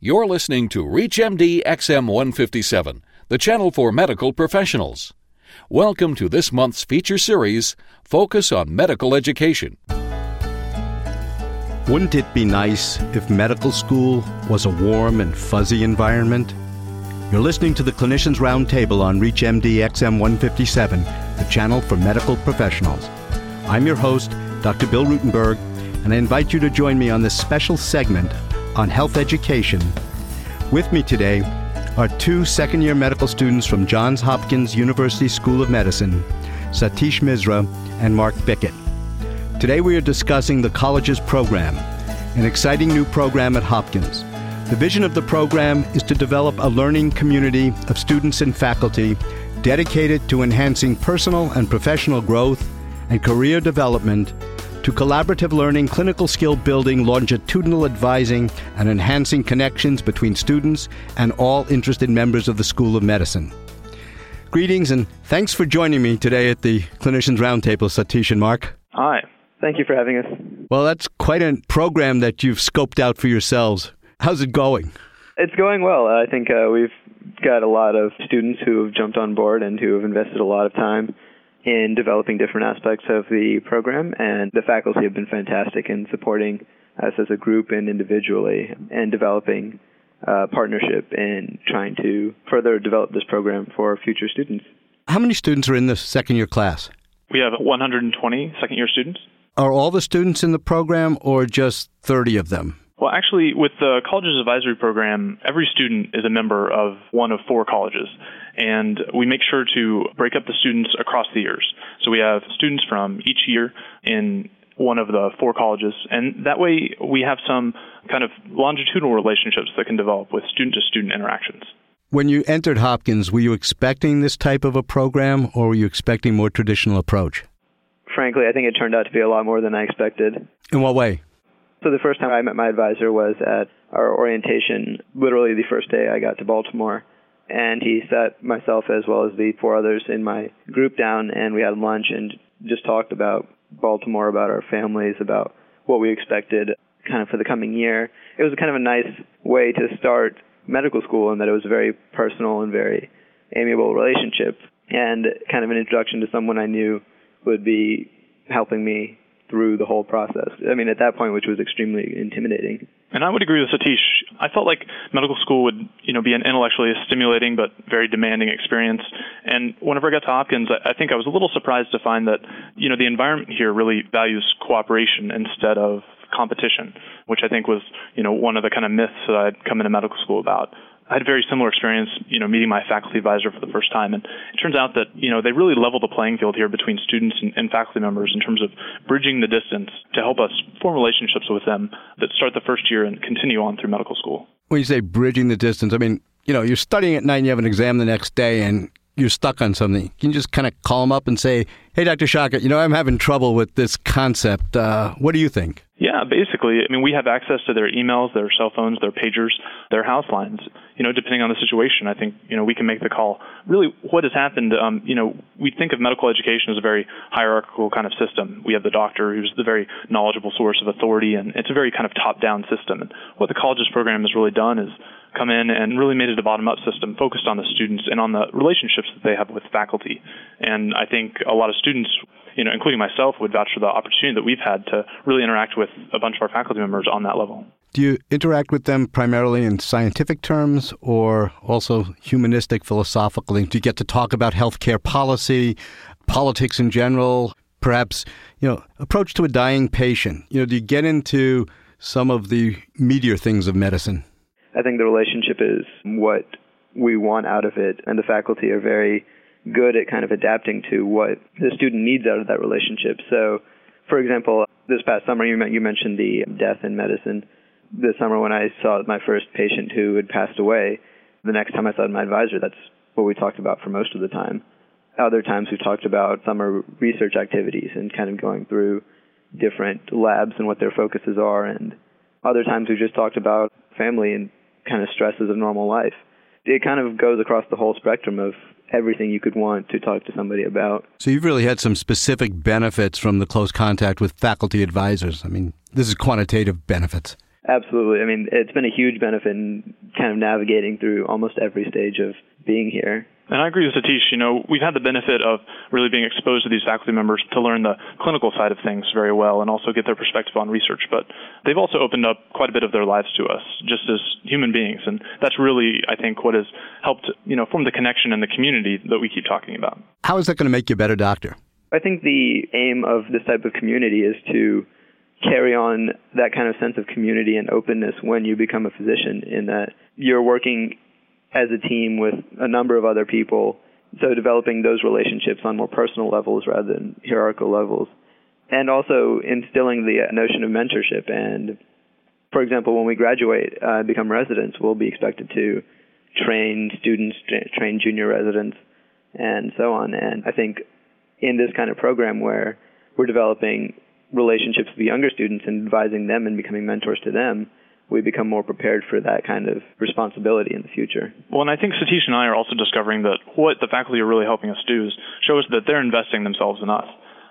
You're listening to ReachMD XM157, the channel for medical professionals. Welcome to this month's feature series, Focus on Medical Education. Wouldn't it be nice if medical school was a warm and fuzzy environment? You're listening to the Clinicians Roundtable on ReachMD XM157, the channel for medical professionals. I'm your host, Dr. Bill Rutenberg, and I invite you to join me on this special segment on health education. With me today are two second year medical students from Johns Hopkins University School of Medicine, Satish Misra and Mark Bickett. Today we are discussing the college's program, an exciting new program at Hopkins. The vision of the program is to develop a learning community of students and faculty dedicated to enhancing personal and professional growth and career development to collaborative learning, clinical skill building, longitudinal advising, and enhancing connections between students and all interested members of the School of Medicine. Greetings and thanks for joining me today at the Clinicians Roundtable, Satish and Mark. Hi. Thank you for having us. Well, that's quite a program that you've scoped out for yourselves. How's it going? It's going well. I think uh, we've got a lot of students who have jumped on board and who have invested a lot of time in developing different aspects of the program, and the faculty have been fantastic in supporting us as a group and individually and developing uh, partnership in trying to further develop this program for future students. How many students are in the second year class? We have 120 second year students. Are all the students in the program or just 30 of them? Well, actually, with the Colleges Advisory Program, every student is a member of one of four colleges. And we make sure to break up the students across the years. So we have students from each year in one of the four colleges. And that way, we have some kind of longitudinal relationships that can develop with student to student interactions. When you entered Hopkins, were you expecting this type of a program or were you expecting more traditional approach? frankly, I think it turned out to be a lot more than I expected. In what way? So the first time I met my advisor was at our orientation, literally the first day I got to Baltimore. And he sat myself as well as the four others in my group down, and we had lunch and just talked about Baltimore, about our families, about what we expected kind of for the coming year. It was kind of a nice way to start medical school and that it was a very personal and very amiable relationship and kind of an introduction to someone I knew would be helping me through the whole process. I mean, at that point, which was extremely intimidating. And I would agree with Satish. I felt like medical school would, you know, be an intellectually stimulating but very demanding experience. And whenever I got to Hopkins, I think I was a little surprised to find that, you know, the environment here really values cooperation instead of competition, which I think was, you know, one of the kind of myths that I'd come into medical school about. I had a very similar experience, you know, meeting my faculty advisor for the first time, and it turns out that you know they really level the playing field here between students and, and faculty members in terms of bridging the distance to help us form relationships with them that start the first year and continue on through medical school. When you say bridging the distance, I mean you know you're studying at night, and you have an exam the next day, and you're stuck on something. Can you just kind of call them up and say, "Hey, Dr. Shaka, you know I'm having trouble with this concept. Uh, what do you think?" Yeah, basically, I mean, we have access to their emails, their cell phones, their pagers, their house lines. You know, depending on the situation, I think you know we can make the call. Really, what has happened? Um, you know, we think of medical education as a very hierarchical kind of system. We have the doctor, who's the very knowledgeable source of authority, and it's a very kind of top-down system. And what the colleges program has really done is come in and really made it a bottom-up system focused on the students and on the relationships that they have with faculty. And I think a lot of students you know, including myself, would vouch for the opportunity that we've had to really interact with a bunch of our faculty members on that level. Do you interact with them primarily in scientific terms or also humanistic, philosophically? Do you get to talk about healthcare policy, politics in general, perhaps, you know, approach to a dying patient? You know, do you get into some of the meatier things of medicine? I think the relationship is what we want out of it, and the faculty are very good at kind of adapting to what the student needs out of that relationship. So, for example, this past summer you mentioned the death in medicine. This summer when I saw my first patient who had passed away, the next time I saw my advisor, that's what we talked about for most of the time. Other times we talked about summer research activities and kind of going through different labs and what their focuses are and other times we just talked about family and kind of stresses of normal life. It kind of goes across the whole spectrum of everything you could want to talk to somebody about. So you've really had some specific benefits from the close contact with faculty advisors. I mean, this is quantitative benefits. Absolutely. I mean, it's been a huge benefit in kind of navigating through almost every stage of being here. And I agree with Satish. You know, we've had the benefit of really being exposed to these faculty members to learn the clinical side of things very well and also get their perspective on research. But they've also opened up quite a bit of their lives to us just as human beings. And that's really, I think, what has helped, you know, form the connection and the community that we keep talking about. How is that going to make you a better doctor? I think the aim of this type of community is to carry on that kind of sense of community and openness when you become a physician in that you're working as a team with a number of other people. So developing those relationships on more personal levels rather than hierarchical levels. And also instilling the notion of mentorship. And for example, when we graduate uh, become residents, we'll be expected to train students, train junior residents, and so on. And I think in this kind of program where we're developing relationships with younger students and advising them and becoming mentors to them, we become more prepared for that kind of responsibility in the future. Well, and I think Satish and I are also discovering that what the faculty are really helping us do is show us that they're investing themselves in us.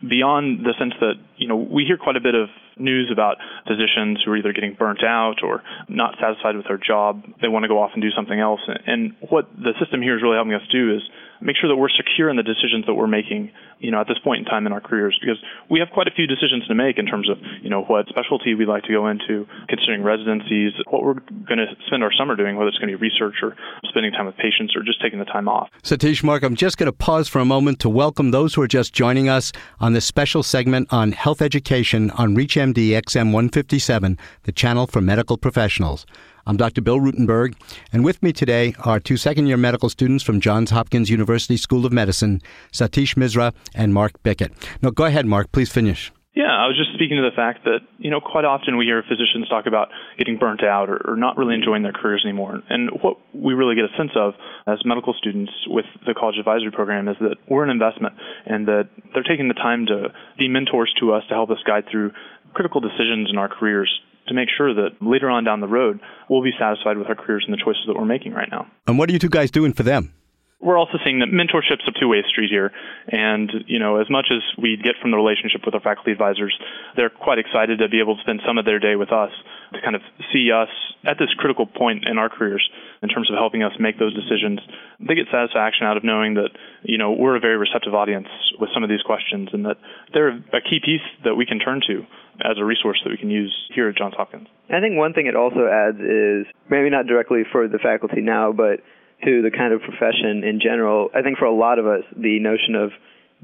Beyond the sense that, you know, we hear quite a bit of news about physicians who are either getting burnt out or not satisfied with their job. They want to go off and do something else. And what the system here is really helping us do is make sure that we're secure in the decisions that we're making, you know, at this point in time in our careers, because we have quite a few decisions to make in terms of, you know, what specialty we'd like to go into, considering residencies, what we're going to spend our summer doing, whether it's going to be research or spending time with patients or just taking the time off. Satish Mark, I'm just going to pause for a moment to welcome those who are just joining us on this special segment on health education on ReachMD XM 157, the channel for medical professionals. I'm Dr. Bill Rutenberg, and with me today are two second year medical students from Johns Hopkins University School of Medicine, Satish Misra and Mark Bickett. Now, go ahead, Mark, please finish. Yeah, I was just speaking to the fact that, you know, quite often we hear physicians talk about getting burnt out or, or, not really enjoying their careers anymore. And what we really get a sense of as medical students with the college advisory program is that we're an investment and that they're taking the time to be mentors to us to help us guide through critical decisions in our careers to make sure that later on down the road, we'll be satisfied with our careers and the choices that we're making right now. And what are you two guys doing for them? We're also seeing that mentorship's a two-way street here, and you know, as much as we get from the relationship with our faculty advisors, they're quite excited to be able to spend some of their day with us to kind of see us at this critical point in our careers in terms of helping us make those decisions. They get satisfaction out of knowing that you know we're a very receptive audience with some of these questions, and that they're a key piece that we can turn to as a resource that we can use here at Johns Hopkins. I think one thing it also adds is maybe not directly for the faculty now, but to the kind of profession in general. I think for a lot of us, the notion of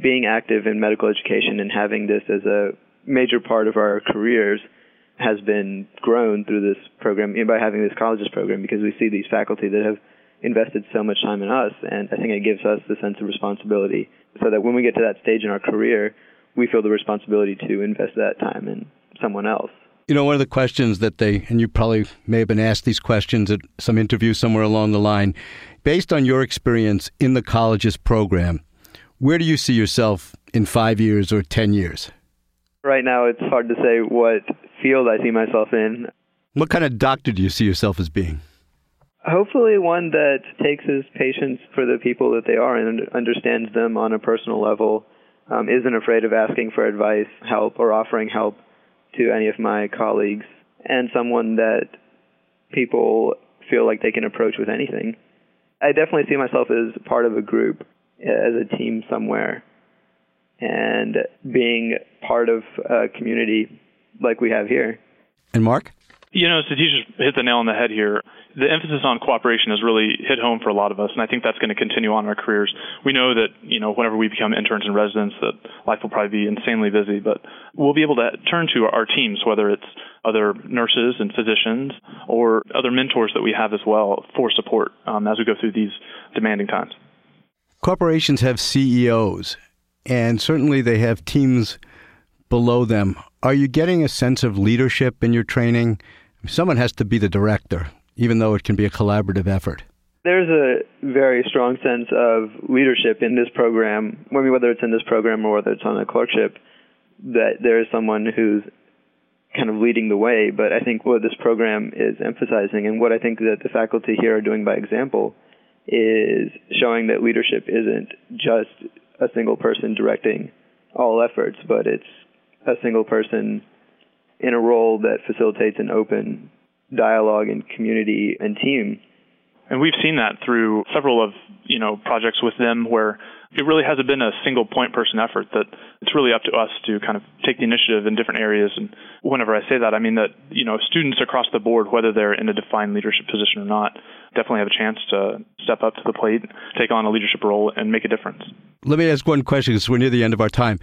being active in medical education and having this as a major part of our careers has been grown through this program even by having this colleges program because we see these faculty that have invested so much time in us and I think it gives us the sense of responsibility so that when we get to that stage in our career we feel the responsibility to invest that time in someone else. You know, one of the questions that they, and you probably may have been asked these questions at some interview somewhere along the line, based on your experience in the college's program, where do you see yourself in five years or 10 years? Right now, it's hard to say what field I see myself in. What kind of doctor do you see yourself as being? Hopefully, one that takes his patients for the people that they are and understands them on a personal level um, isn't afraid of asking for advice, help, or offering help to any of my colleagues, and someone that people feel like they can approach with anything. I definitely see myself as part of a group, as a team somewhere, and being part of a community like we have here. And Mark? You know, Satish hit the nail on the head here the emphasis on cooperation has really hit home for a lot of us, and I think that's going to continue on in our careers. We know that you know whenever we become interns and residents, that life will probably be insanely busy, but we'll be able to turn to our teams, whether it's other nurses and physicians or other mentors that we have as well for support um, as we go through these demanding times. Corporations have CEOs, and certainly they have teams below them. Are you getting a sense of leadership in your training? Someone has to be the director even though it can be a collaborative effort? There's a very strong sense of leadership in this program, whether it's in this program or whether it's on a clerkship, that there is someone who's kind of leading the way. But I think what this program is emphasizing and what I think that the faculty here are doing by example is showing that leadership isn't just a single person directing all efforts, but it's a single person in a role that facilitates an open dialogue and community and team. And we've seen that through several of you know projects with them where it really hasn't been a single point person effort that it's really up to us to kind of take the initiative in different areas and whenever I say that I mean that you know students across the board whether they're in a defined leadership position or not definitely have a chance to step up to the plate take on a leadership role and make a difference. Let me ask one question because we're near the end of our time.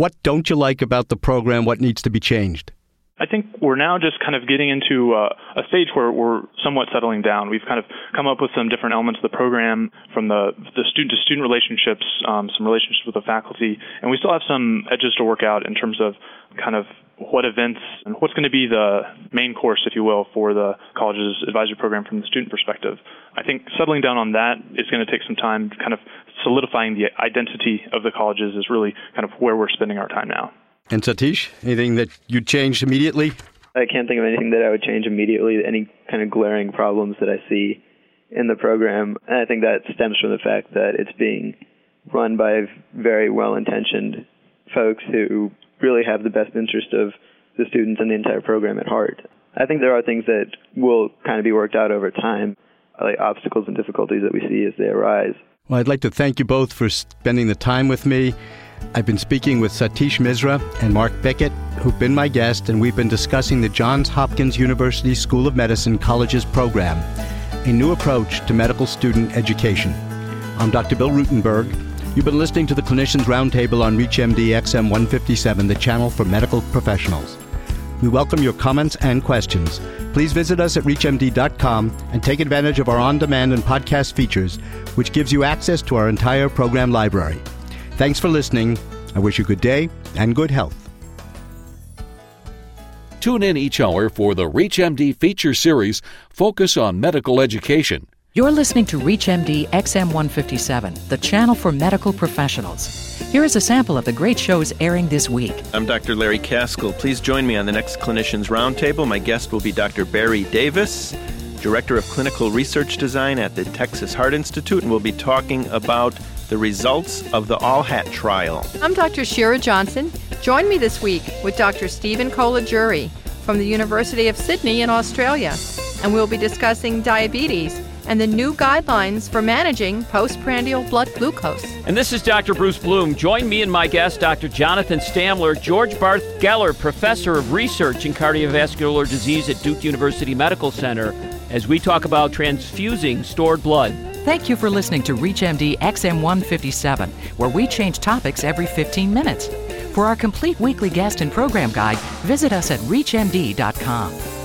What don't you like about the program? What needs to be changed? I think we're now just kind of getting into uh, a stage where we're somewhat settling down. We've kind of come up with some different elements of the program, from the the student to student relationships, um, some relationships with the faculty, and we still have some edges to work out in terms of kind of what events and what's going to be the main course, if you will, for the college's advisory program from the student perspective. I think settling down on that is going to take some time. Kind of solidifying the identity of the colleges is really kind of where we're spending our time now. And Satish, anything that you'd change immediately? I can't think of anything that I would change immediately, any kind of glaring problems that I see in the program. And I think that stems from the fact that it's being run by very well intentioned folks who really have the best interest of the students and the entire program at heart. I think there are things that will kind of be worked out over time, like obstacles and difficulties that we see as they arise. Well, I'd like to thank you both for spending the time with me. I've been speaking with Satish Misra and Mark Beckett, who've been my guest, and we've been discussing the Johns Hopkins University School of Medicine Colleges program, a new approach to medical student education. I'm Dr. Bill Rutenberg. You've been listening to the Clinicians Roundtable on ReachMD XM 157, the channel for medical professionals. We welcome your comments and questions. Please visit us at ReachMD.com and take advantage of our on demand and podcast features, which gives you access to our entire program library. Thanks for listening. I wish you good day and good health. Tune in each hour for the ReachMD feature series Focus on Medical Education. You're listening to ReachMD XM157, the channel for medical professionals. Here is a sample of the great shows airing this week. I'm Dr. Larry Kaskel. Please join me on the next Clinicians Roundtable. My guest will be Dr. Barry Davis, Director of Clinical Research Design at the Texas Heart Institute, and we'll be talking about the results of the ALLHAT trial. I'm Dr. Shira Johnson. Join me this week with Dr. Stephen Colagiuri from the University of Sydney in Australia, and we'll be discussing diabetes and the new guidelines for managing postprandial blood glucose. And this is Dr. Bruce Bloom. Join me and my guest, Dr. Jonathan Stamler, George Barth Geller, Professor of Research in Cardiovascular Disease at Duke University Medical Center, as we talk about transfusing stored blood. Thank you for listening to ReachMD XM157, where we change topics every 15 minutes. For our complete weekly guest and program guide, visit us at ReachMD.com.